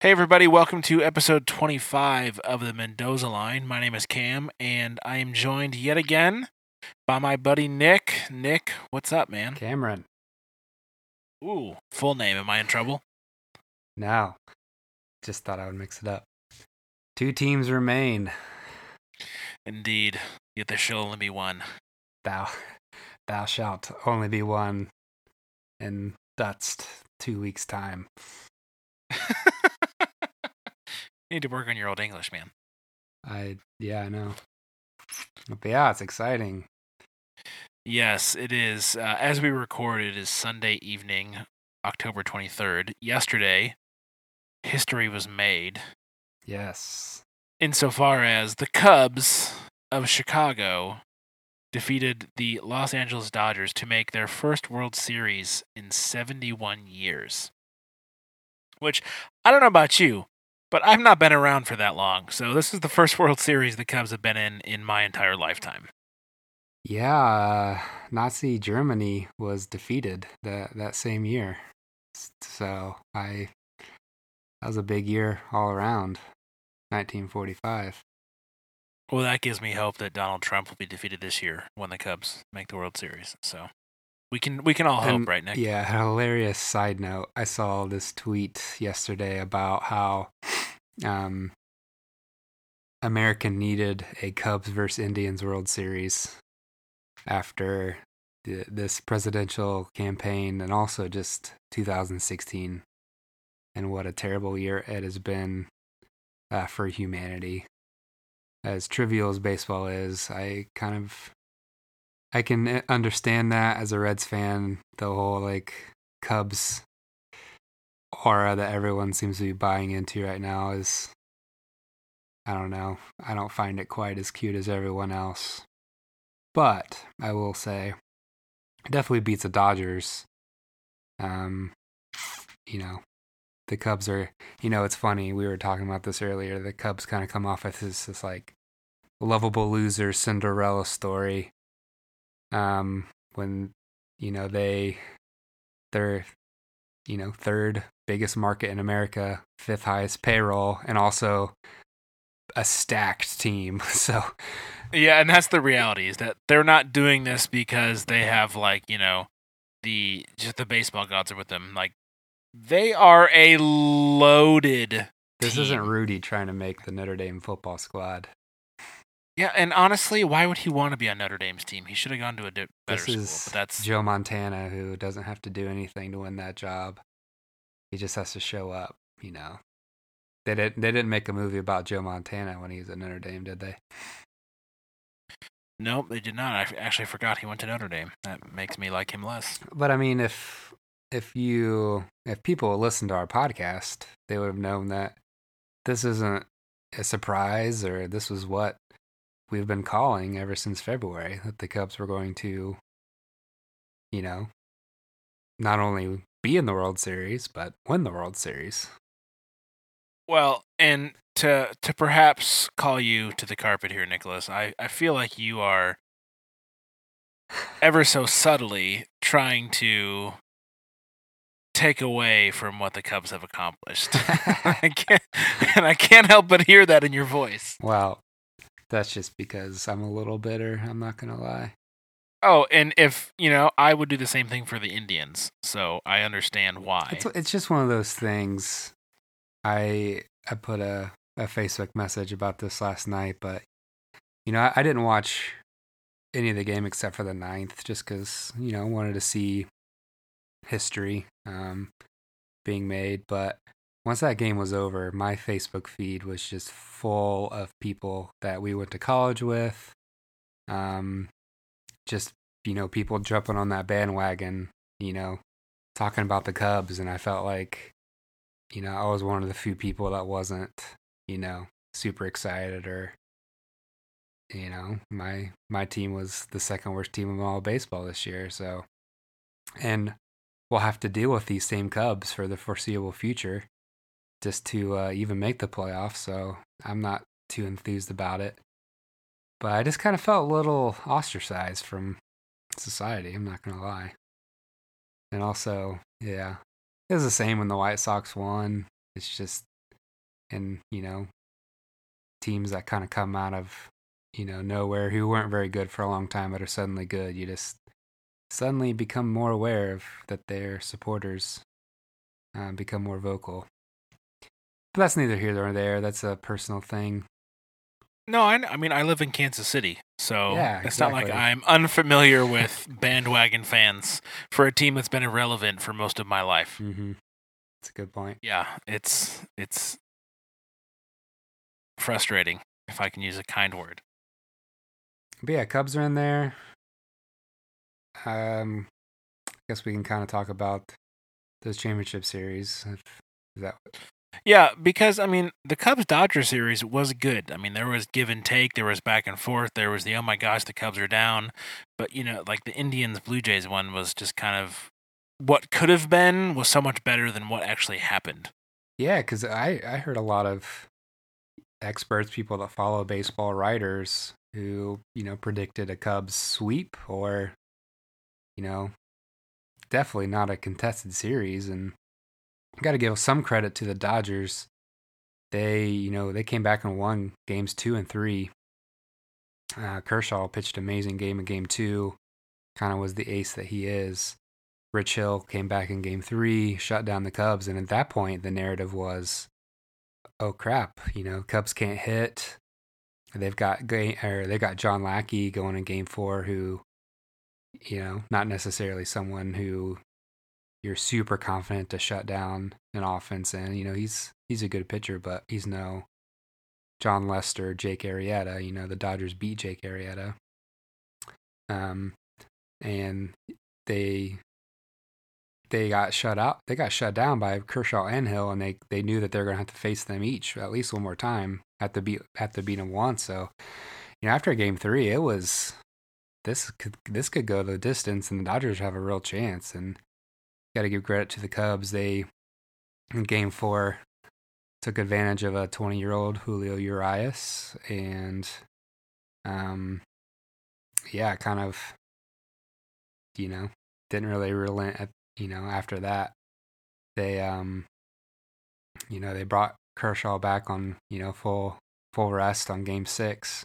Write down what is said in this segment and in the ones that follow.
Hey, everybody, welcome to episode 25 of the Mendoza Line. My name is Cam, and I am joined yet again by my buddy Nick. Nick, what's up, man? Cameron. Ooh, full name. Am I in trouble? No. Just thought I would mix it up. Two teams remain. Indeed, yet there shall only be one. Thou thou shalt only be one and that's two weeks' time. you need to work on your old English, man. I yeah, I know. But yeah, it's exciting. Yes, it is. Uh, as we record, it is Sunday evening, October 23rd. Yesterday, history was made Yes. insofar as the Cubs of Chicago defeated the Los Angeles Dodgers to make their first World Series in 71 years. Which, I don't know about you, but I've not been around for that long. So this is the first World Series the Cubs have been in in my entire lifetime. Yeah, uh, Nazi Germany was defeated that that same year. So I that was a big year all around. 1945. Well, that gives me hope that Donald Trump will be defeated this year when the Cubs make the World Series. So we can we can all hope, And, right, Nick? Yeah, hilarious side note. I saw this tweet yesterday about how um, America needed a Cubs versus Indians World Series after this presidential campaign and also just 2016 and what a terrible year it has been uh, for humanity. As trivial as baseball is, I kind of I can uh, understand that as a Reds fan, the whole like Cubs aura that everyone seems to be buying into right now is I don't know. I don't find it quite as cute as everyone else. But I will say it definitely beats the Dodgers. Um you know, the Cubs are you know, it's funny, we were talking about this earlier. The Cubs kind of come off as this, this like lovable loser Cinderella story um, when you know they they're you know third biggest market in America, fifth highest payroll, and also a stacked team. So Yeah, and that's the reality is that they're not doing this because they have like, you know, the just the baseball gods are with them. Like they are a loaded this team. isn't Rudy trying to make the Notre Dame football squad. Yeah, and honestly, why would he want to be on Notre Dame's team? He should have gone to a better This school. is that's Joe Montana who doesn't have to do anything to win that job. He just has to show up, you know. They didn't they didn't make a movie about Joe Montana when he was at Notre Dame, did they? nope, they did not. I actually forgot he went to Notre Dame. That makes me like him less. But I mean, if if you if people listen to our podcast, they would have known that this isn't a surprise, or this was what we've been calling ever since February that the Cubs were going to, you know, not only be in the World Series but win the World Series. Well, and to to perhaps call you to the carpet here, Nicholas, I, I feel like you are ever so subtly trying to take away from what the Cubs have accomplished. I can't, and I can't help but hear that in your voice. Well, that's just because I'm a little bitter. I'm not gonna lie. Oh, and if you know, I would do the same thing for the Indians, so I understand why. It's it's just one of those things. I I put a a Facebook message about this last night, but you know I, I didn't watch any of the game except for the ninth, just because you know I wanted to see history um, being made. But once that game was over, my Facebook feed was just full of people that we went to college with. Um, just you know people jumping on that bandwagon. You know, talking about the Cubs, and I felt like, you know, I was one of the few people that wasn't, you know, super excited or, you know, my my team was the second worst team in all baseball this year. So, and we'll have to deal with these same Cubs for the foreseeable future, just to uh, even make the playoffs. So I'm not too enthused about it. But I just kind of felt a little ostracized from society. I'm not gonna lie. And also, yeah, it was the same when the White Sox won. It's just and you know teams that kind of come out of you know nowhere who weren't very good for a long time but are suddenly good. You just suddenly become more aware of that their supporters uh, become more vocal. But that's neither here nor there. That's a personal thing. No, I, I mean I live in Kansas City, so Yeah, it's not like. I'm unfamiliar with bandwagon fans for a team that's been irrelevant for most of my life. Mm-hmm. That's a good point. Yeah, it's it's frustrating if I can use a kind word. But yeah, Cubs are in there. Um, I guess we can kind of talk about those championship series. If, that Yeah, because I mean the Cubs Dodger series was good. I mean there was give and take, there was back and forth, there was the oh my gosh the Cubs are down, but you know like the Indians Blue Jays one was just kind of what could have been was so much better than what actually happened. Yeah, because I I heard a lot of experts, people that follow baseball, writers who you know predicted a Cubs sweep or you know definitely not a contested series, and got to give some credit to the Dodgers. They you know they came back and won games two and three. Uh, Kershaw pitched amazing game in game two, kind of was the ace that he is. Rich Hill came back in game three, shut down the Cubs, and at that point, the narrative was, "Oh crap! You know, Cubs can't hit. They've got ga- or they got John Lackey going in game four, who, you know, not necessarily someone who you're super confident to shut down an offense, and you know he's he's a good pitcher, but he's no Jon Lester, Jake Arrieta. You know, the Dodgers beat Jake Arrieta, um, and they they got shut out. They got shut down by Kershaw and Hill, and they they knew that they're going to have to face them each at least one more time. Have to beat have to beat them once. So, you know, after game three, it was this could this could go the distance, and the Dodgers have a real chance. And got to give credit to the Cubs. They in game four took advantage of a 20 year old Julio Urias, and um, yeah, kind of, you know, didn't really relent at you know, after that, they um you know, they brought Kershaw back on, you know, full full rest on game 6.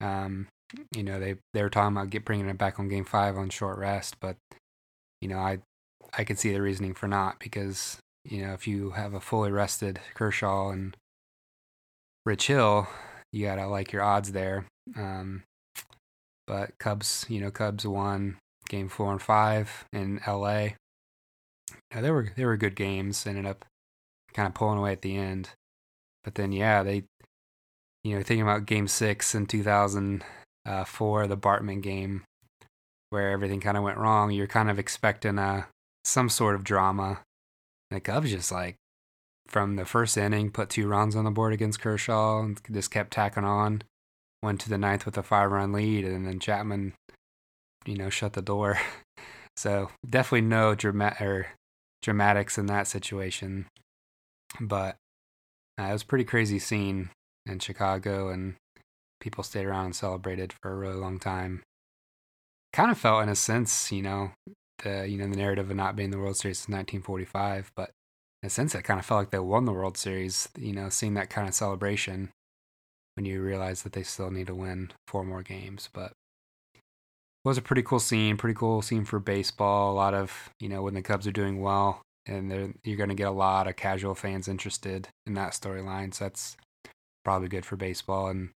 Um you know, they they were talking about get bringing it back on game 5 on short rest, but you know, I I could see the reasoning for not because, you know, if you have a fully rested Kershaw and Rich Hill, you got to like your odds there. Um but Cubs, you know, Cubs won game 4 and 5 in LA yeah, they were they were good games. Ended up kind of pulling away at the end, but then yeah, they you know thinking about Game Six in two thousand four, the Bartman game, where everything kind of went wrong. You're kind of expecting a some sort of drama. The Cubs just like from the first inning put two runs on the board against Kershaw and just kept tacking on. Went to the ninth with a five run lead, and then Chapman, you know, shut the door. So definitely no drama- or dramatics in that situation, but uh, it was pretty crazy scene in Chicago, and people stayed around and celebrated for a really long time. Kind of felt, in a sense, you know, the you know the narrative of not being the World Series since 1945, but sense, it kind of felt like they won the World Series. You know, seeing that kind of celebration when you realize that they still need to win four more games, but it was a pretty cool scene, pretty cool scene for baseball. A lot of, you know, when the Cubs are doing well, and you're going to get a lot of casual fans interested in that storyline. So that's probably good for baseball. And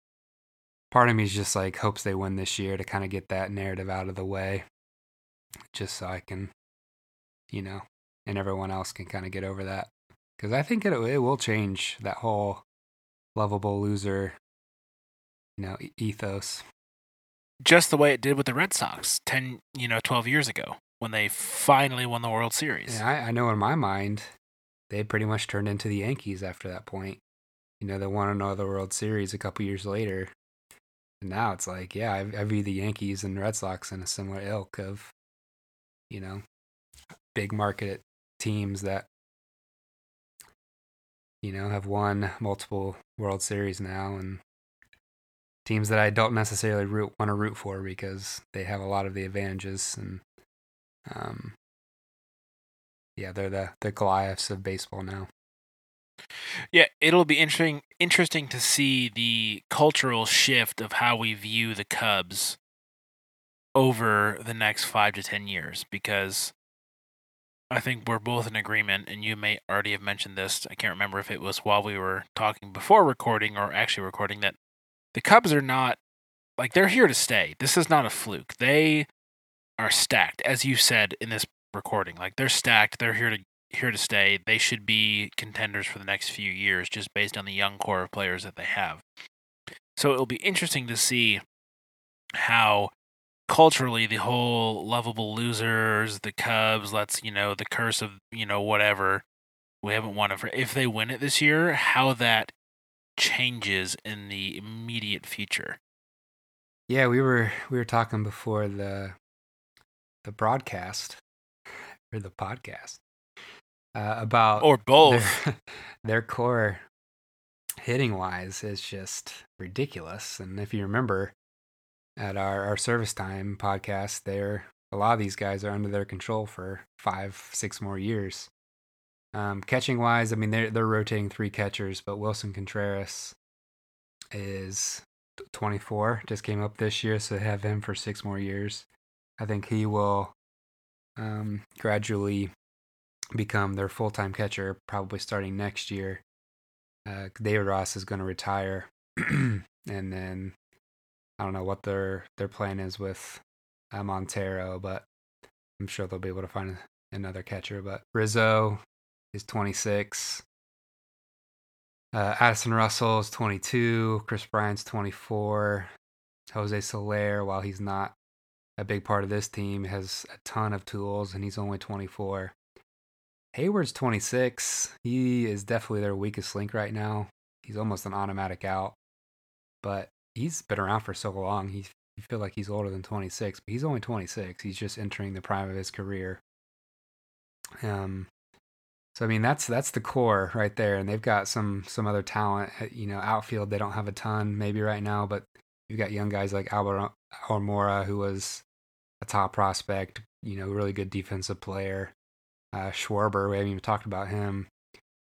part of me is just like hopes they win this year to kind of get that narrative out of the way, just so I can, you know, and everyone else can kind of get over that. Because I think it it will change that whole lovable loser, you know, ethos. Just the way it did with the Red Sox 10, you know, 12 years ago when they finally won the World Series. Yeah, I, I know in my mind, they pretty much turned into the Yankees after that point. You know, they won another World Series a couple years later. And now it's like, yeah, I, I view the Yankees and Red Sox in a similar ilk of, you know, big market teams that, you know, have won multiple World Series now and teams that I don't necessarily root, want to root for because they have a lot of the advantages and um, yeah, they're the the Goliaths of baseball now. Yeah, it'll be interesting interesting to see the cultural shift of how we view the Cubs over the next 5 to 10 years because I think we're both in agreement and you may already have mentioned this. I can't remember if it was while we were talking before recording or actually recording that the Cubs are not like they're here to stay. This is not a fluke. They are stacked as you said in this recording. Like they're stacked. They're here to here to stay. They should be contenders for the next few years just based on the young core of players that they have. So it'll be interesting to see how culturally the whole lovable losers, the Cubs, let's, you know, the curse of, you know, whatever. We haven't won it for if they win it this year, how that changes in the immediate future. Yeah, we were we were talking before the the broadcast or the podcast uh, about or both their, their core hitting wise is just ridiculous. And if you remember at our, our service time podcast, there a lot of these guys are under their control for five, six more years. Um, catching wise, I mean they're they're rotating three catchers, but Willson Contreras is 24, just came up this year, so they have him for six more years. I think he will um, gradually become their full time catcher, probably starting next year. Uh, David Ross is going to retire, and then I don't know what their their plan is with uh, Montero, but I'm sure they'll be able to find another catcher. But Rizzo is 26. Uh, Addison Russell is 22. Kris Bryant's 24. Jose Soler, while he's not a big part of this team, has a ton of tools, and he's only 24. Heyward's 26. He is definitely their weakest link right now. He's almost an automatic out, but he's been around for so long. He you feel like he's older than 26, but he's only 26. He's just entering the prime of his career. Um, so I mean that's that's the core right there, and they've got some some other talent. You know, outfield they don't have a ton maybe right now, but you've got young guys like Albert Almora, who was a top prospect. You know, really good defensive player. Uh, Schwarber, we haven't even talked about him.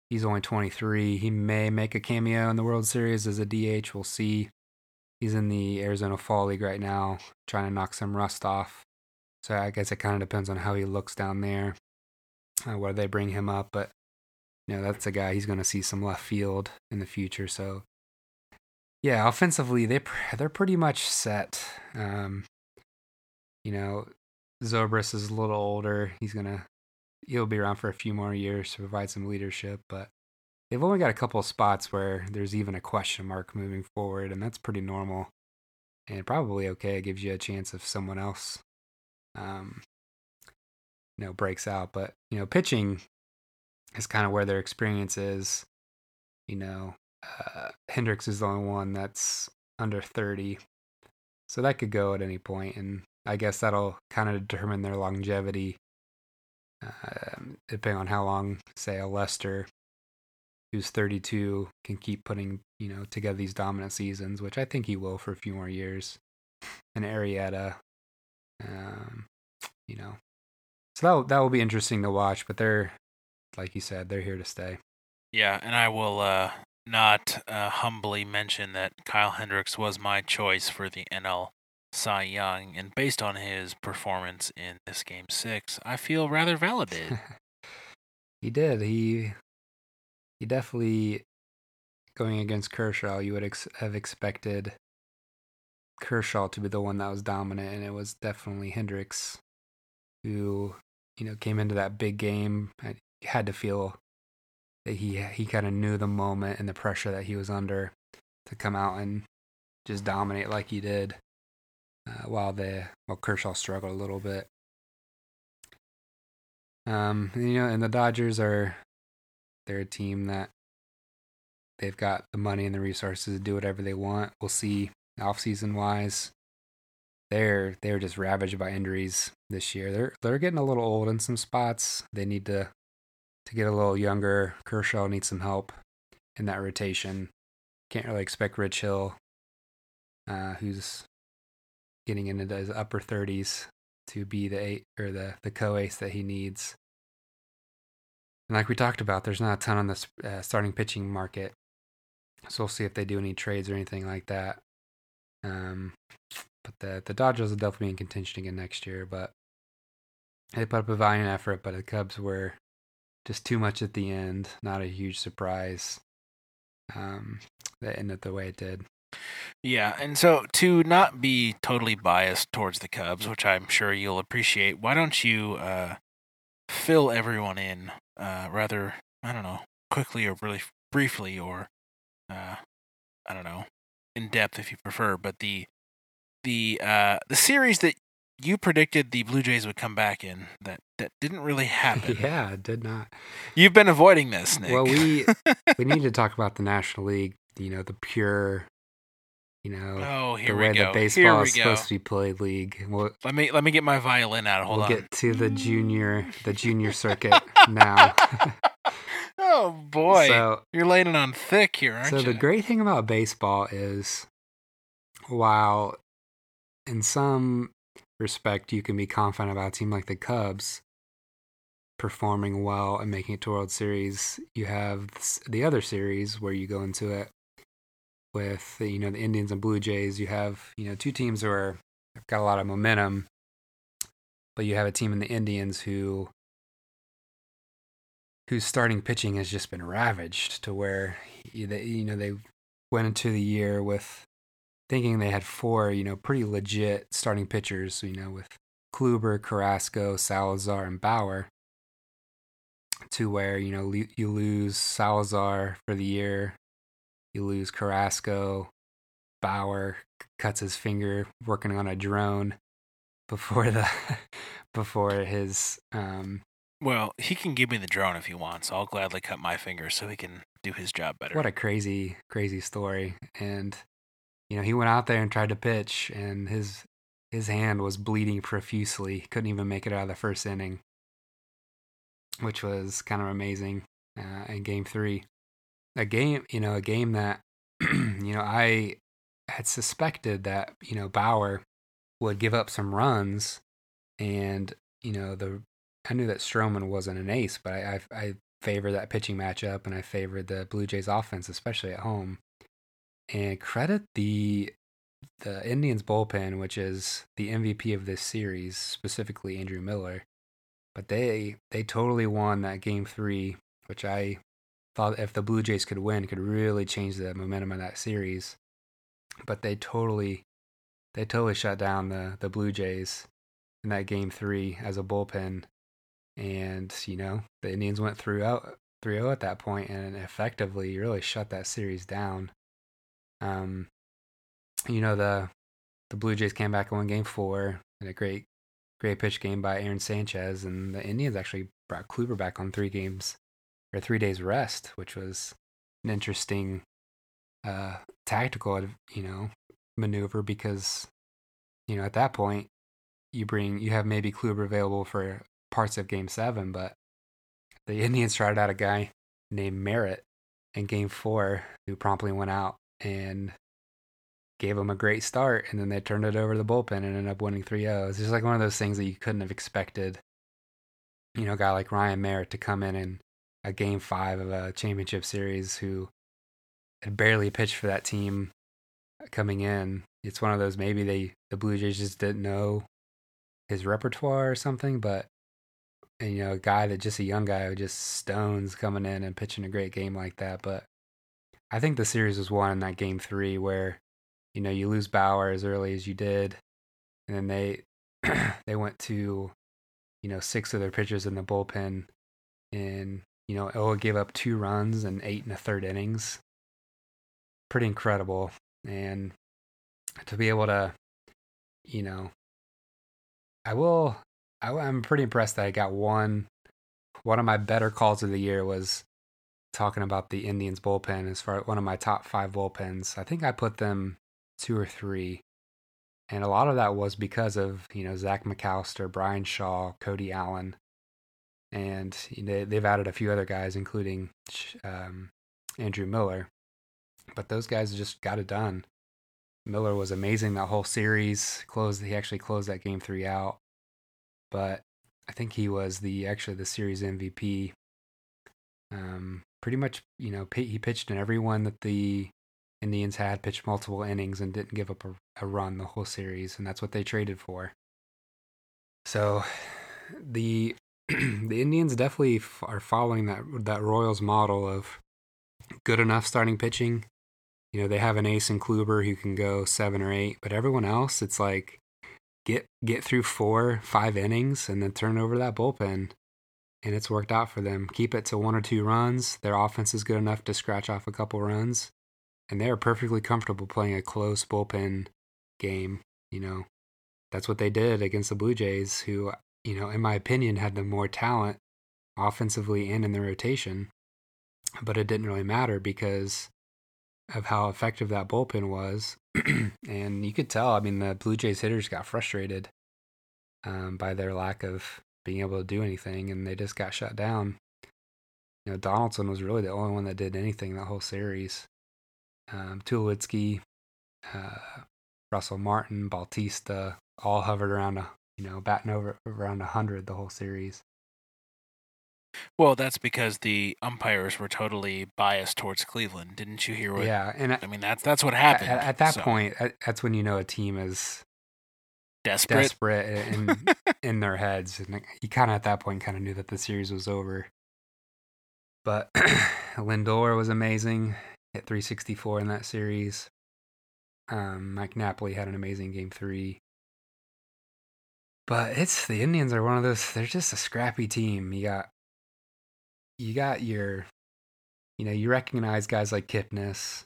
He's only 23. He may make a cameo in the World Series as a DH. We'll see. He's in the Arizona Fall League right now, trying to knock some rust off. So I guess it kind of depends on how he looks down there, uh, where they bring him up. But you know, that's a guy he's going to see some left field in the future. So yeah, offensively they they're pretty much set. Um, you know, Zobrist is a little older. He's gonna he'll be around for a few more years to provide some leadership, but they've only got a couple of spots where there's even a question mark moving forward, and that's pretty normal and probably okay. It gives you a chance if someone else, um, you know, breaks out. But you know, pitching is kind of where their experience is. You know, uh, Hendricks is the only one that's under thirty, so that could go at any point, and I guess that'll kind of determine their longevity um, depending on how long, say, a Lester who's 32 can keep putting you know together these dominant seasons, which I think he will for a few more years. And Arrieta, um, you know, so that will, that will be interesting to watch. But they're, like you said, they're here to stay. Yeah, and I will uh, not uh, humbly mention that Kyle Hendricks was my choice for the NL Cy Young, and based on his performance in this game six, I feel rather validated. he did. He he definitely going against Kershaw. You would ex- have expected Kershaw to be the one that was dominant, and it was definitely Hendricks who you know came into that big game. I had to feel that he he kind of knew the moment and the pressure that he was under to come out and just dominate like he did uh, while the well Kershaw struggled a little bit. Um, you know, and the Dodgers are they're a team that they've got the money and the resources to do whatever they want. We'll see off season wise. They're they're just ravaged by injuries this year. They're they're getting a little old in some spots. They need to to get a little younger. Kershaw needs some help in that rotation. Can't really expect Rich Hill, uh, who's getting into his upper 30s to be the eight or the the co-ace that he needs. And like we talked about, there's not a ton on the uh, starting pitching market, so we'll see if they do any trades or anything like that. Um, but the the Dodgers will definitely be in contention again next year. But they put up a valiant effort, but the Cubs were just too much at the end. Not a huge surprise. Um, that ended the way it did. Yeah, and so to not be totally biased towards the Cubs, which I'm sure you'll appreciate, why don't you uh, fill everyone in uh, rather, I don't know, quickly or really briefly or, uh, I don't know, in depth if you prefer, but the the uh, the series that you predicted the Blue Jays would come back in that that didn't really happen. yeah, it did not. You've been avoiding this, Nick. Well, we we need to talk about the National League. You know, the pure, you know, oh, here the we way go. that here baseball we is go. supposed to be played. League. We'll, Let me let me get my violin out. Hold we'll on. get to the junior the junior circuit now. oh boy, so you're laying it on thick here, aren't so you? the great thing about baseball is, while in some respect you can be confident about a team like the Cubs performing well and making it to World Series, you have the other series where you go into it with uh, you know the Indians and Blue Jays. You have you know two teams who are have got a lot of momentum, but you have a team in the Indians who whose starting pitching has just been ravaged to where they- you know they went into the year with thinking they had four you know pretty legit starting pitchers you know with Kluber, Carrasco, Salazar, and Bauer. To where you know you lose Salazar for the year, you lose Carrasco, Bauer cuts his finger working on a drone before the before his um well, he can give me the drone if he wants. I'll gladly cut my finger so he can do his job better. What a crazy, crazy story. And you know, he went out there and tried to pitch, and his his hand was bleeding profusely. Couldn't even make it out of the first inning, which was kind of amazing. Uh, in Game Three, a game, you know, a game that you know I had suspected that you know Bauer would give up some runs, and you know the I knew that Stroman wasn't an ace, but I I, I favor that pitching matchup, and I favored the Blue Jays offense, especially at home. And credit the the Indians bullpen, which is the MVP of this series, specifically Andrew Miller. But they they totally won that game three, which I thought if the Blue Jays could win, could really change the momentum of that series. But they totally they totally shut down the the Blue Jays in that game three as a bullpen. And, you know, the Indians went through out 3-0 at that point and effectively really shut that series down. Um, you know the the Blue Jays came back and won Game Four in a great great pitch game by Aaron Sanchez, and the Indians actually brought Kluber back on three games or three days rest, which was an interesting uh, tactical you know maneuver because you know at that point you bring you have maybe Kluber available for parts of Game Seven, but the Indians tried out a guy named Merritt in Game Four who promptly went out and gave them a great start, and then they turned it over to the bullpen and ended up winning 3 0. It's just like one of those things that you couldn't have expected, you know, a guy like Ryan Merritt to come in in a game five of a championship series who had barely pitched for that team coming in. It's one of those maybe they the Blue Jays just didn't know his repertoire or something, but and, you know, a guy that just a young guy who just stones coming in and pitching a great game like that. But I think the series was won in that game three where you know you lose Bauer as early as you did, and then they they went to you know six of their pitchers in the bullpen, and you know oh, Oa gave up two runs and eight and a third innings. Pretty incredible, and to be able to, you know, I will. I, I'm pretty impressed that I got one. One of my better calls of the year was talking about the Indians bullpen as far as one of my top five bullpens. I think I put them two or three. And a lot of that was because of, you know, Zach McAllister, Bryan Shaw, Cody Allen. And they, they've added a few other guys, including um, Andrew Miller. But those guys just got it done. Miller was amazing that whole series. Closed he actually closed that game three out. But I think he was the actually the series MVP Um, pretty much, you know, he pitched in every one that the Indians had, pitched multiple innings, and didn't give up a, a run the whole series, and that's what they traded for. So, the the Indians definitely f- are following that that Royals model of good enough starting pitching. You know, they have an ace in Kluber who can go seven or eight, but everyone else, it's like get get through four, five innings, and then turn over that bullpen and it's worked out for them. Keep it to one or two runs. Their offense is good enough to scratch off a couple runs, and they are perfectly comfortable playing a close bullpen game. You know, that's what they did against the Blue Jays, who, you know, in my opinion, had the more talent offensively and in the rotation, but it didn't really matter because of how effective that bullpen was. and you could tell, I mean, the Blue Jays hitters got frustrated um, by their lack of being able to do anything, and they just got shut down. You know, Donaldson was really the only one that did anything that whole series. Um, Tulowitzki, uh, Russell Martin, Bautista, all hovered around a you know batting over around hundred the whole series. Well, that's because the umpires were totally biased towards Cleveland. Didn't you hear what? Yeah, and I, I mean that's that's what happened. At, at that so. point, that's when you know a team is desperate, desperate in in their heads, and he kind of at that point kind of knew that the series was over. But Lindor was amazing, hit 364 in that series. Um, Mike Napoli had an amazing game three. But it's the Indians are one of those. They're just a scrappy team. You got, you got your, you know, you recognize guys like Kipnis,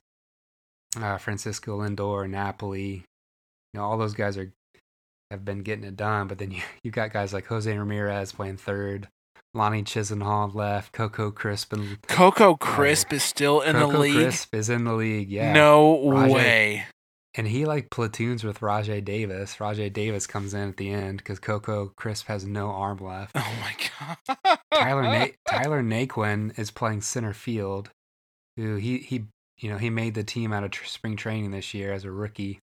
uh, Francisco Lindor, Napoli. You know, all those guys are have been getting it done. But then you you got guys like Jose Ramirez playing third, Lonnie Chisenhall left, Coco Crisp and Coco Crisp uh, is still in Coco the league. Crisp is in the league. Yeah, no way. And he like platoons with Rajai Davis. Rajai Davis comes in at the end because Coco Crisp has no arm left. Oh my god. Tyler Na- Tyler Naquin is playing center field. Who he he you know he made the team out of tr- spring training this year as a rookie.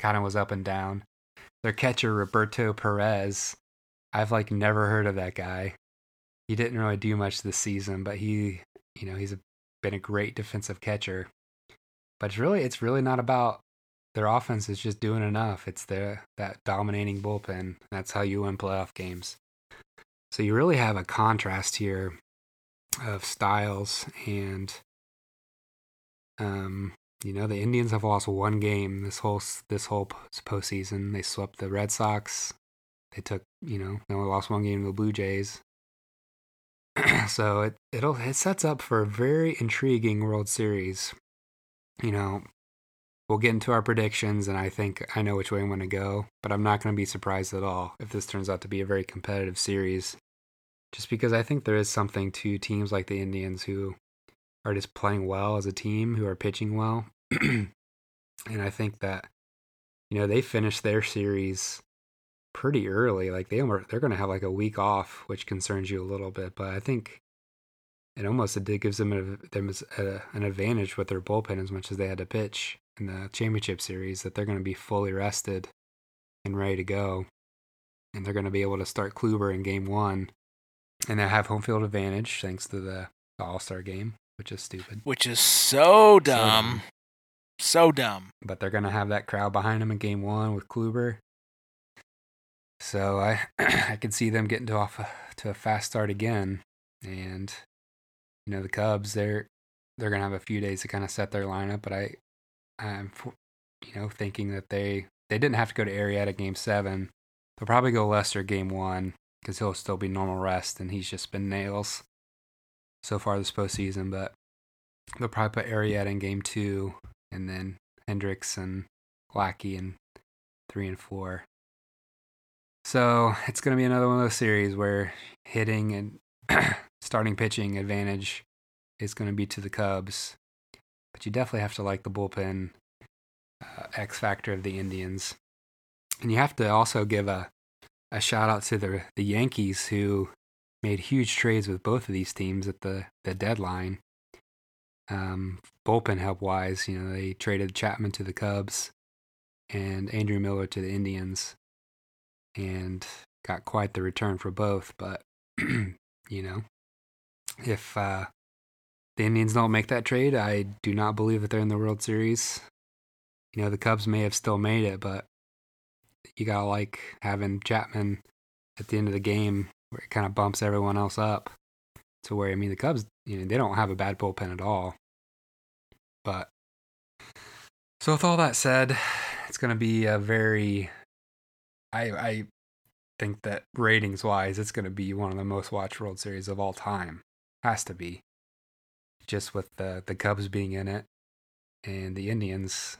Kind of was up and down their catcher Roberto Perez. I've like never heard of that guy. He didn't really do much this season, but he, you know, he's a, been a great defensive catcher. But it's really, it's really not about their offense is just doing enough. It's the that dominating bullpen. That's how you win playoff games. So you really have a contrast here of styles and um you know, the Indians have lost one game this whole this whole postseason. They swept the Red Sox. They took, you know, they only lost one game to the Blue Jays. so it it'll it sets up for a very intriguing World Series. You know, we'll get into our predictions, and I think I know which way I'm going to go. But I'm not going to be surprised at all if this turns out to be a very competitive series, just because I think there is something to teams like the Indians who are just playing well as a team, who are pitching well. and I think that, you know, they finished their series pretty early. Like they were, they're going to have like a week off, which concerns you a little bit. But I think it almost it gives them, a, them a, an advantage with their bullpen as much as they had to pitch in the championship series that they're going to be fully rested and ready to go. And they're going to be able to start Kluber in game one. And they have home field advantage thanks to the, All Star game which is stupid. Which is so dumb. So dumb. So dumb. But they're gonna have that crowd behind them in game one with Kluber. So I I could see them getting to off a, to a fast start again, and you know the Cubs they're they're gonna have a few days to kind of set their lineup. But I I'm you know thinking that they they didn't have to go to Arrieta game seven. They'll probably go Lester game one because he'll still be normal rest, and he's just been nails so far this postseason, but they'll probably put Arrieta in game two, and then Hendricks and Lackey in three and four. So it's going to be another one of those series where hitting and starting pitching advantage is going to be to the Cubs, but you definitely have to like the bullpen uh, X factor of the Indians, and you have to also give a a shout out to the the Yankees who made huge trades with both of these teams at the, the deadline. Um, bullpen help wise, you know, they traded Chapman to the Cubs and Andrew Miller to the Indians and got quite the return for both. But, you know, if uh, the Indians don't make that trade, I do not believe that they're in the World Series. You know, the Cubs may have still made it, but you gotta like having Chapman at the end of the game where it kind of bumps everyone else up to where I mean the Cubs, you know, they don't have a bad bullpen at all. But so with all that said, it's gonna be a very I I think that ratings wise, it's gonna be one of the most watched World Series of all time. Has to be. Just with the the Cubs being in it and the Indians,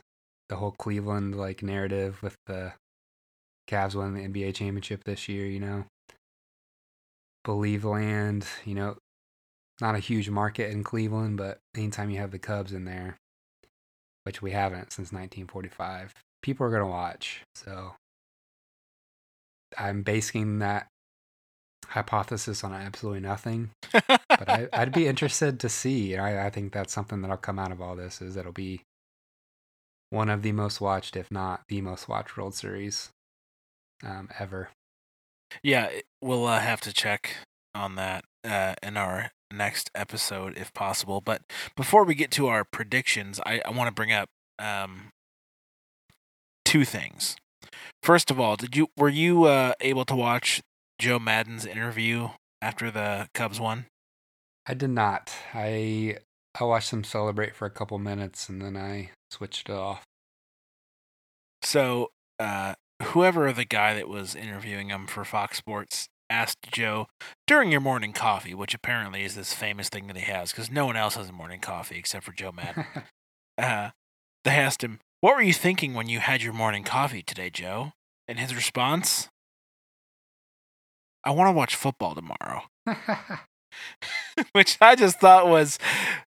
the whole Cleveland like narrative with the Cavs winning the NBA championship this year, you know. Believe land, you know, not a huge market in Cleveland, but anytime you have the Cubs in there, which we haven't since 1945, people are going to watch. So I'm basing that hypothesis on absolutely nothing. but I, would be interested to see. I, I think that's something that'll come out of all this is it'll be one of the most watched, if not the most watched World Series um, ever. Yeah, we'll uh, have to check on that uh, in our next episode if possible. But before we get to our predictions, I, I want to bring up um, two things. First of all, did you were you uh, able to watch Joe Maddon's interview after the Cubs won? I did not. I I watched them celebrate for a couple minutes and then I switched it off. So, uh, whoever the guy that was interviewing him for Fox Sports asked Joe during your morning coffee, which apparently is this famous thing that he has because no one else has a morning coffee except for Joe Maddon. uh, they asked him, What were you thinking when you had your morning coffee today, Joe? And his response, I want to watch football tomorrow. Which I just thought was,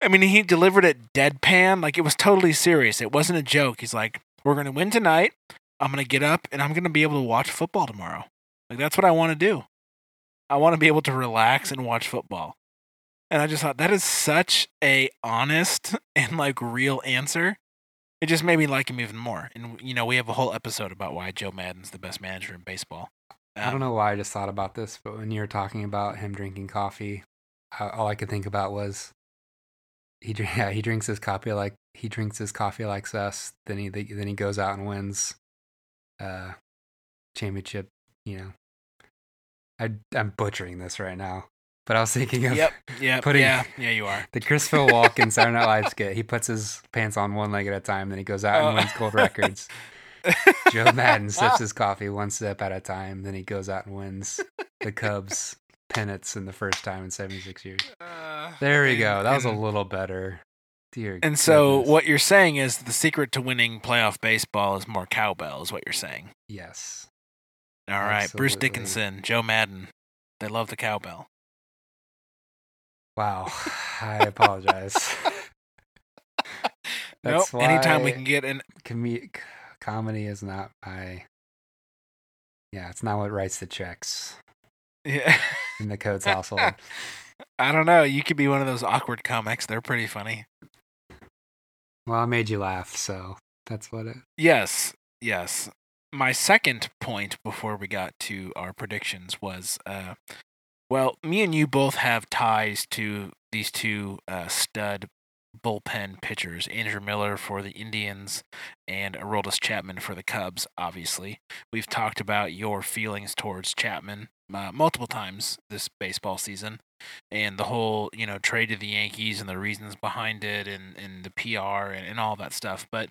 I mean, he delivered it deadpan. Like it was totally serious. It wasn't a joke. He's like, We're going to win tonight. I'm going to get up and I'm going to be able to watch football tomorrow. Like that's what I want to do. I want to be able to relax and watch football. And I just thought that is such a honest and like real answer. It just made me like him even more. And you know, we have a whole episode about why Joe Maddon's the best manager in baseball. I don't know why I just thought about this, but when you were talking about him drinking coffee, all I could think about was he yeah, he drinks his coffee like he drinks his coffee like us. Then he then he goes out and wins uh championship. You know, I, I'm butchering this right now, but I was thinking of yep, yep, putting yeah, yeah, you are the Christopher Walken Saturday Night Live skit. He puts his pants on one leg at a time, then he goes out oh. and wins gold records. Joe Maddon sips his coffee one sip at a time, then he goes out and wins the Cubs pennants in the first time in 76 years. Uh, there we go. That was a little better. Dear and goodness. so what you're saying is the secret to winning playoff baseball is more cowbell, is what you're saying. Yes. All right, Absolutely. Bruce Dickinson, Joe Maddon. They love the cowbell. Wow. I apologize. That's nope. Anytime we can get in com- comedy is not my Yeah, it's not what writes the checks. Yeah. in the Coates household. I don't know. You could be one of those awkward comics. They're pretty funny. Well, I made you laugh, so that's what it. Yes, yes my second point before we got to our predictions was uh, well, me and you both have ties to these two uh, stud bullpen pitchers, Andrew Miller for the Indians and Aroldis Chapman for the Cubs, obviously. We've talked about your feelings towards Chapman uh, multiple times this baseball season and the whole, you know, trade to the Yankees and the reasons behind it and, and the PR and, and all that stuff. But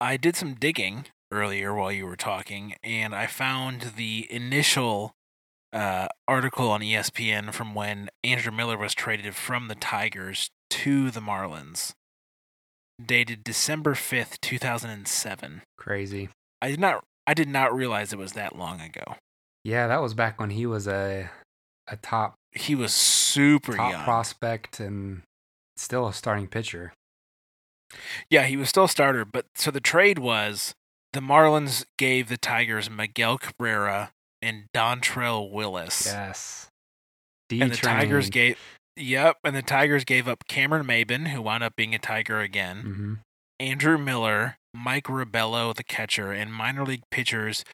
I did some digging earlier while you were talking, and I found the initial uh, article on ESPN from when Andrew Miller was traded from the Tigers to the Marlins, dated December fifth, two thousand and seven. Crazy. I did not. I did not realize it was that long ago. Yeah, that was back when he was a a top. He was super top young. prospect and still a starting pitcher. Yeah, he was still a starter, but so the trade was the Marlins gave the Tigers Miguel Cabrera and Dontrelle Willis. Yes. D-train. And the Tigers gave Yep, and the Tigers gave up Cameron Maybin, who wound up being a Tiger again. Mm-hmm. Andrew Miller, Mike Rabelo, the catcher, and minor league pitchers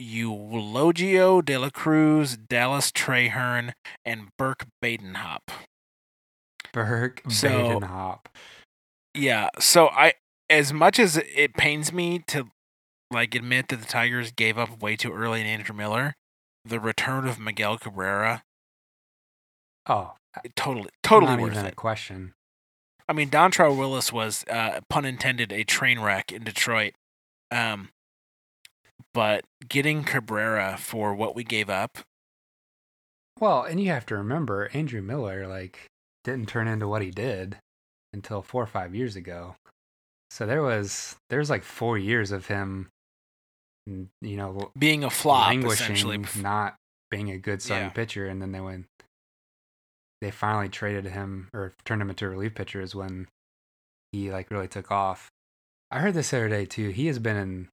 Eulogio de la Cruz, Dallas Trahern, and Burke Badenhop. Burke So- Badenhop. Yeah, so I as much as it pains me to like admit that the Tigers gave up way too early in Andrew Miller, the return of Miguel Cabrera, Oh, totally totally not worth even a it. question. I mean, Dontrelle Willis was, uh, pun intended, a train wreck in Detroit. Um, but getting Cabrera for what we gave up, Well, and you have to remember, Andrew Miller like didn't turn into what he did until four or five years ago. So there was there's like four years of him, you know, being a flop, languishing, essentially. not being a good starting Yeah. pitcher, and then they went. They finally traded him or turned him into a relief pitcher is when he like really took off. I heard this the other day too. He has been in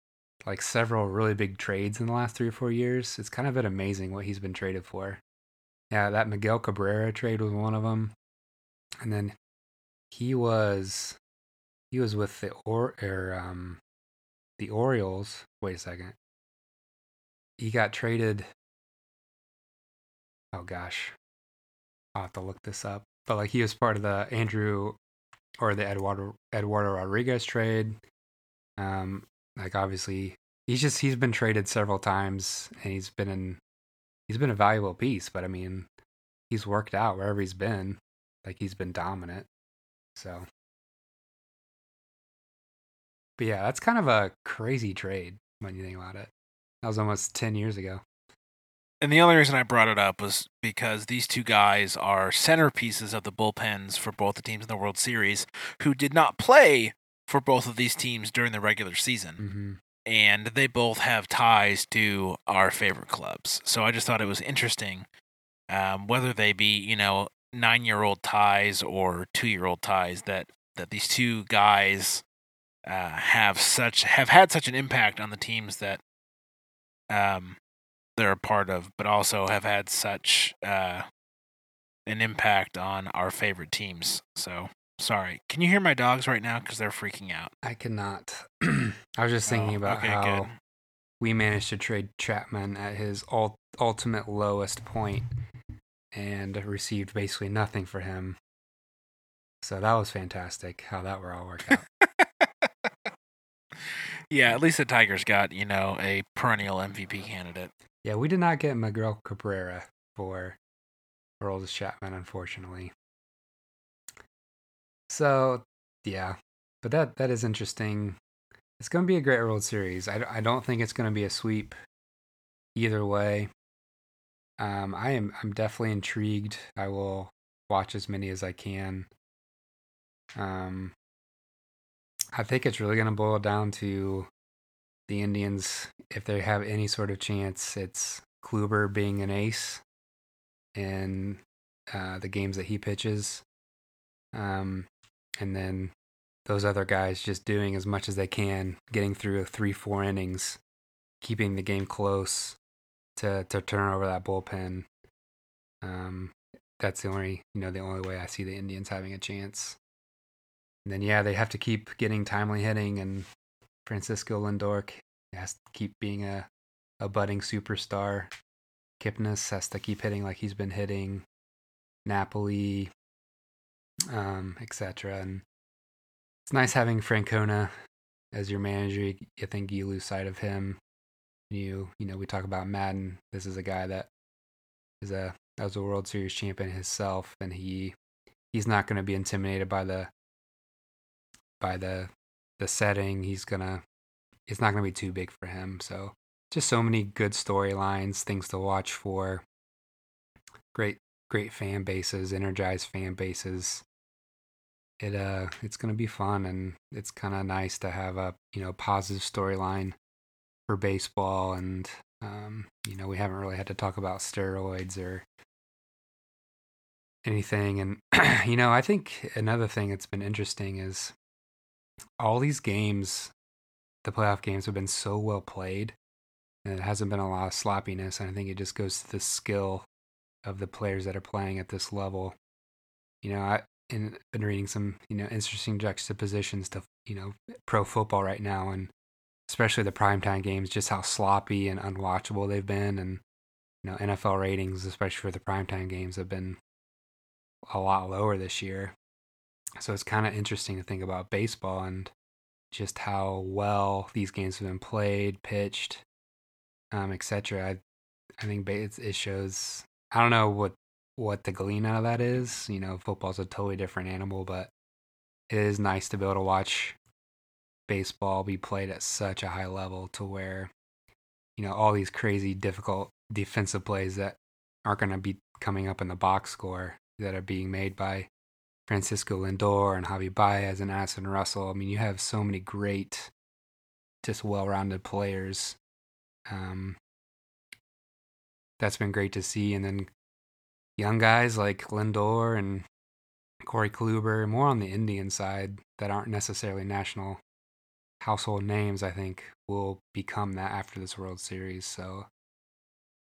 like several really big trades in the last three or four years. It's kind of been amazing what he's been traded for. Yeah, that Miguel Cabrera trade was one of them, and then he was he was with the or or um the Orioles. Wait a second. He got traded. Oh gosh, I'll have to look this up. But like he was part of the Andrew or the Eduardo Eduardo Rodriguez trade. Um, like obviously he's just he's been traded several times and he's been in he's been a valuable piece. But I mean, he's worked out wherever he's been. Like he's been dominant. So. But yeah, that's kind of a crazy trade when you think about it. That was almost 10 years ago. And the only reason I brought it up was because these two guys are centerpieces of the bullpens for both the teams in the World Series who did not play for both of these teams during the regular season. hmm and they both have ties to our favorite clubs. So I just thought it was interesting, um, whether they be you know nine year old ties or two year old ties, that that these two guys uh, have such have had such an impact on the teams that um, they're a part of, but also have had such uh, an impact on our favorite teams. So sorry, can you hear my dogs right now because they're freaking out? I cannot. I was just thinking Oh, about okay, how good. we managed to trade Chapman at his ul- ultimate lowest point and received basically nothing for him. So that was fantastic how that were all worked out. Yeah, at least the Tigers got, you know, a perennial MVP candidate. Yeah, we did not get Miguel Cabrera for Aroldis Chapman, unfortunately. So, yeah, but that that is interesting. It's going to be a great World Series. I, I don't think it's going to be a sweep either way. Um, I am I'm definitely intrigued. I will watch as many as I can. Um, I think it's really going to boil down to the Indians if they have any sort of chance. It's Kluber being an ace in uh, the games that he pitches, um, and then those other guys just doing as much as they can, getting through three, four innings, keeping the game close to to turn over that bullpen. Um, that's the only you know the only way I see the Indians having a chance. And then yeah, they have to keep getting timely hitting, and Francisco Lindor has to keep being a a budding superstar. Kipnis has to keep hitting like he's been hitting. Napoli, um, etc. And it's nice having Francona as your manager. I think you lose sight of him. You, you know, we talk about Maddon. This is a guy that is a that was a World Series champion himself, and he he's not going to be intimidated by the by the the setting. He's gonna it's not to be too big for him. So just so many good storylines, things to watch for. Great, great fan bases, energized fan bases. It uh, it's gonna be fun, and it's kind of nice to have a you know positive storyline for baseball, and um, you know we haven't really had to talk about steroids or anything, and you know I think another thing that's been interesting is all these games, the playoff games have been so well played and it hasn't been a lot of sloppiness. And I think it just goes to the skill of the players that are playing at this level. You know, I in, been reading some you know interesting juxtapositions to you know pro football right now, and especially the primetime games, just how sloppy and unwatchable they've been. And, you know, NFL ratings, especially for the primetime games, have been a lot lower this year. So it's kind of interesting to think about baseball and just how well these games have been played, pitched, um, etc. I, I think it shows. I don't know what what the glean out of that is. You know, football's a totally different animal, but it is nice to be able to watch baseball be played at such a high level to where, you know, all these crazy, difficult defensive plays that aren't going to be coming up in the box score that are being made by Francisco Lindor and Javy Baez and Addison Russell. I mean, you have so many great, just well rounded players. Um, that's been great to see. And then young guys like Lindor and Corey Kluber, more on the Indian side that aren't necessarily national household names, I think will become that after this World Series. So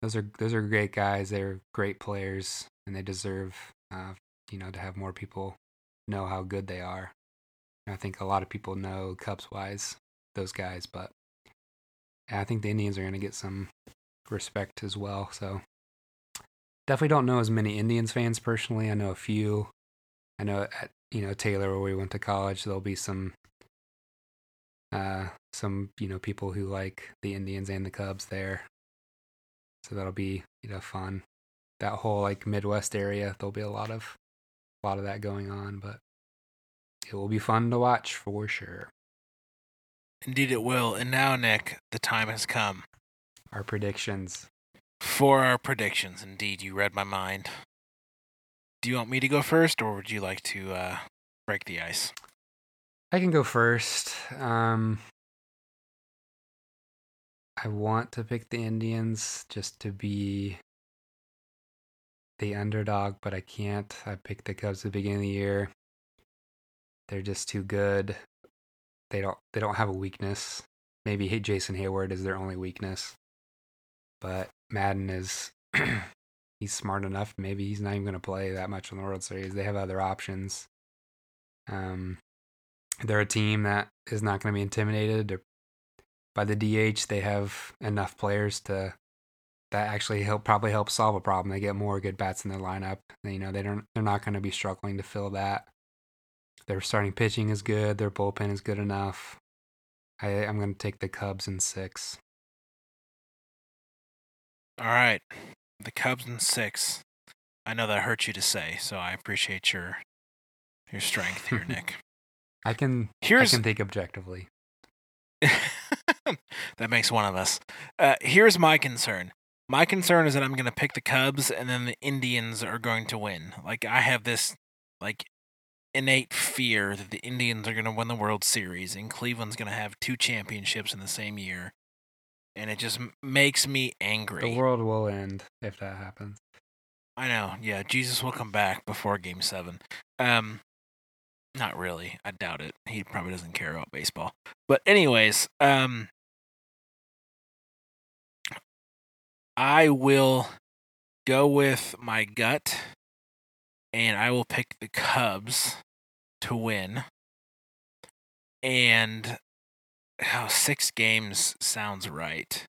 those are those are great guys. They're great players, and they deserve uh, you know to have more people know how good they are. And I think a lot of people know Cubs wise those guys, but I think the Indians are going to get some respect as well. So definitely don't know as many Indians fans personally. I know a few. I know at you know Taylor where we went to college, there'll be some uh, some you know people who like the Indians and the Cubs there. So that'll be you know fun. That whole like Midwest area, there'll be a lot of a lot of that going on, but it will be fun to watch for sure. Indeed, it will. And now, Nick, the time has come. Our predictions. For our predictions, indeed, you read my mind. Do you want me to go first, or would you like to uh, break the ice? I can go first. Um, I want to pick the Indians just to be the underdog, but I can't. I picked the Cubs at the beginning of the year. They're just too good. They don't they don't have a weakness. Maybe Jason Heyward is their only weakness. But Maddon is he's smart enough. Maybe he's not even going to play that much in the World Series. They have other options. Um, they're a team that is not going to be intimidated by the DH. They have enough players to that actually help probably help solve a problem. They get more good bats in their lineup. You know, they don't they're not going to be struggling to fill that. Their starting pitching is good. Their bullpen is good enough. I, I'm going to take the Cubs in six. All right, the Cubs in six. I know that hurt you to say, so I appreciate your your strength here, Nick. I can Here's... I can think objectively. that makes one of us. Uh, here's my concern. My concern is that I'm going to pick the Cubs and then the Indians are going to win. Like I have this like innate fear that the Indians are going to win the World Series and Cleveland's going to have two championships in the same year. And it just makes me angry. The world will end if that happens. I know. Yeah, Jesus will come back before game 7. Um not really. I doubt it. He probably doesn't care about baseball. But anyways, um I will go with my gut and I will pick the Cubs to win. And how oh, six games sounds right.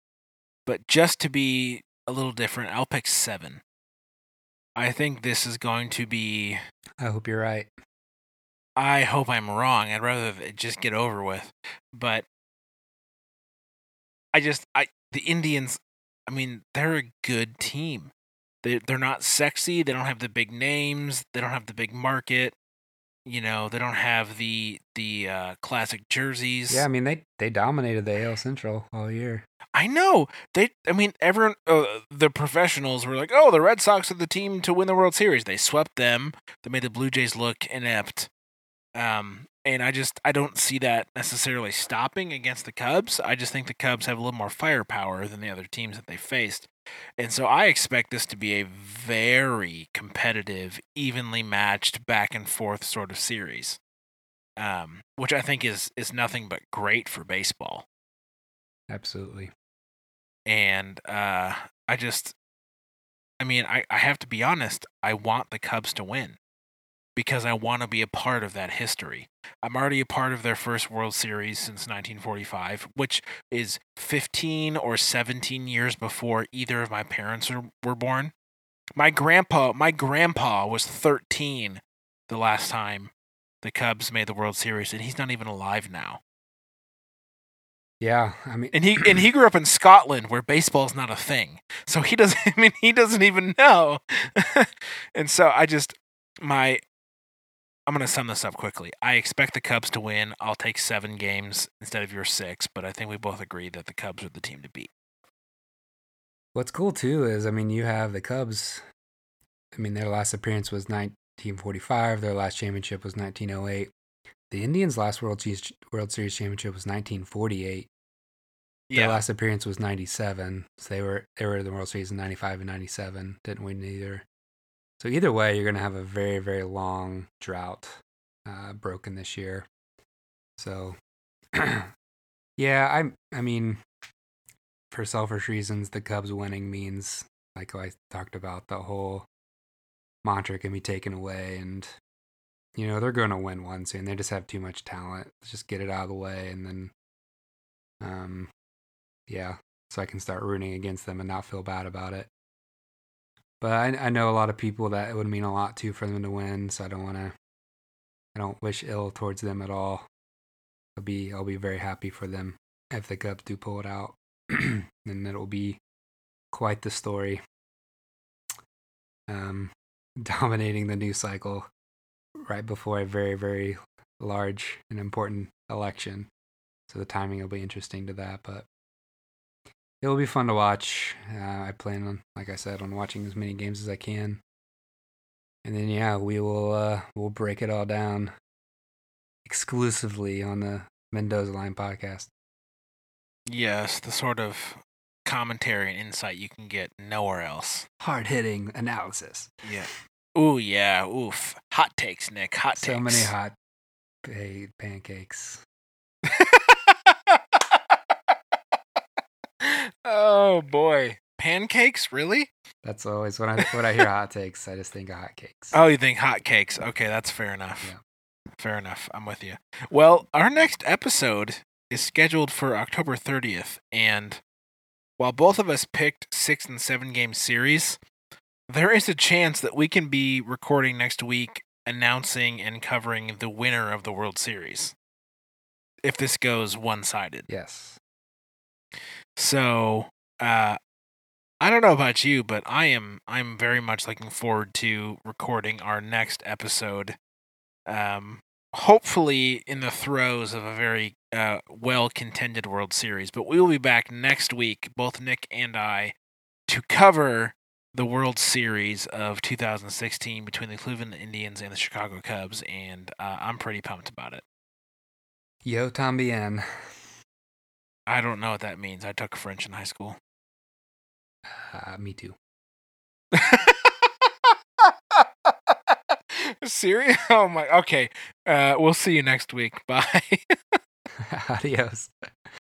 But just to be a little different, I'll pick seven. I think this is going to be. I hope you're right. I hope I'm wrong. I'd rather just get over with. But I just I the Indians I mean, they're a good team. They they're not sexy, they don't have the big names, they don't have the big market. You know, they don't have the the uh, classic jerseys. Yeah, I mean they they dominated the AL Central all year. I know. They I mean everyone uh, the professionals were like, "Oh, the Red Sox are the team to win the World Series." They swept them. They made the Blue Jays look inept. Um, and I just I don't see that necessarily stopping against the Cubs. I just think the Cubs have a little more firepower than the other teams that they faced. And so I expect this to be a very competitive, evenly matched back and forth sort of series. Um, which I think is is nothing but great for baseball. Absolutely. And uh I just I mean, I, I have to be honest, I want the Cubs to win because I want to be a part of that history. I'm already a part of their first World Series since 1945, which is 15 or 17 years before either of my parents were, born. My grandpa, my grandpa was 13 the last time the Cubs made the World Series, and he's not even alive now. Yeah, I mean, and he and he grew up in Scotland where baseball is not a thing. So he doesn't. I mean, he doesn't even know. and so I just my. I'm gonna sum this up quickly. I expect the Cubs to win. I'll take seven games instead of your six, but I think we both agree that the Cubs are the team to beat. What's cool too is, I mean, you have the Cubs. I mean, their last appearance was 1945. Their last championship was 1908. The Indians' last World Series, World Series championship was 1948. Their Yeah, last appearance was 97. So they were they were in the World Series in 95 and 97. Didn't win either. So either way, you're going to have a very very long drought uh, broken this year. So yeah, I I mean for selfish reasons, the Cubs winning means like I talked about the whole mantra can be taken away and you know they're going to win one soon. They just have too much talent. Let's just get it out of the way and then um yeah, so I can start rooting against them and not feel bad about it. But I, I know a lot of people that it would mean a lot to for them to win, so I don't want to. I don't wish ill towards them at all. I'll be I'll be very happy for them if the Cubs do pull it out, and it'll be quite the story. Um, dominating the news cycle right before a very very large and important election, so the timing will be interesting to that, but it will be fun to watch. Uh, I plan on, like I said, on watching as many games as I can, and then yeah, we will uh, we'll break it all down exclusively on the Mendoza Line podcast. yes, the sort of commentary and insight you can get nowhere else. Hard hitting analysis. Yeah. Ooh yeah. Oof. Hot takes, Nick. Hot takes. So many hot pa- pancakes. Oh boy, pancakes? Really? That's always when I when I hear hot takes, I just think of hot cakes. Oh, you think hot cakes? Okay, that's fair enough. Yeah. Fair enough. I'm with you. Well, our next episode is scheduled for October 30th, and while both of us picked six and seven game series, there is a chance that we can be recording next week announcing and covering the winner of the World Series. If this goes one sided. Yes. So, uh, I don't know about you, but I am I'm very much looking forward to recording our next episode. Um, hopefully in the throes of a very uh, well contended World Series. But we will be back next week, both Nick and I, to cover the World Series of 2016 between the Cleveland Indians and the Chicago Cubs, and uh, I'm pretty pumped about it. Yo Tom tambien. I don't know what that means. I took French in high school. Uh, me too. Serious? Oh my. Okay. Uh, we'll see you next week. Bye. Adios.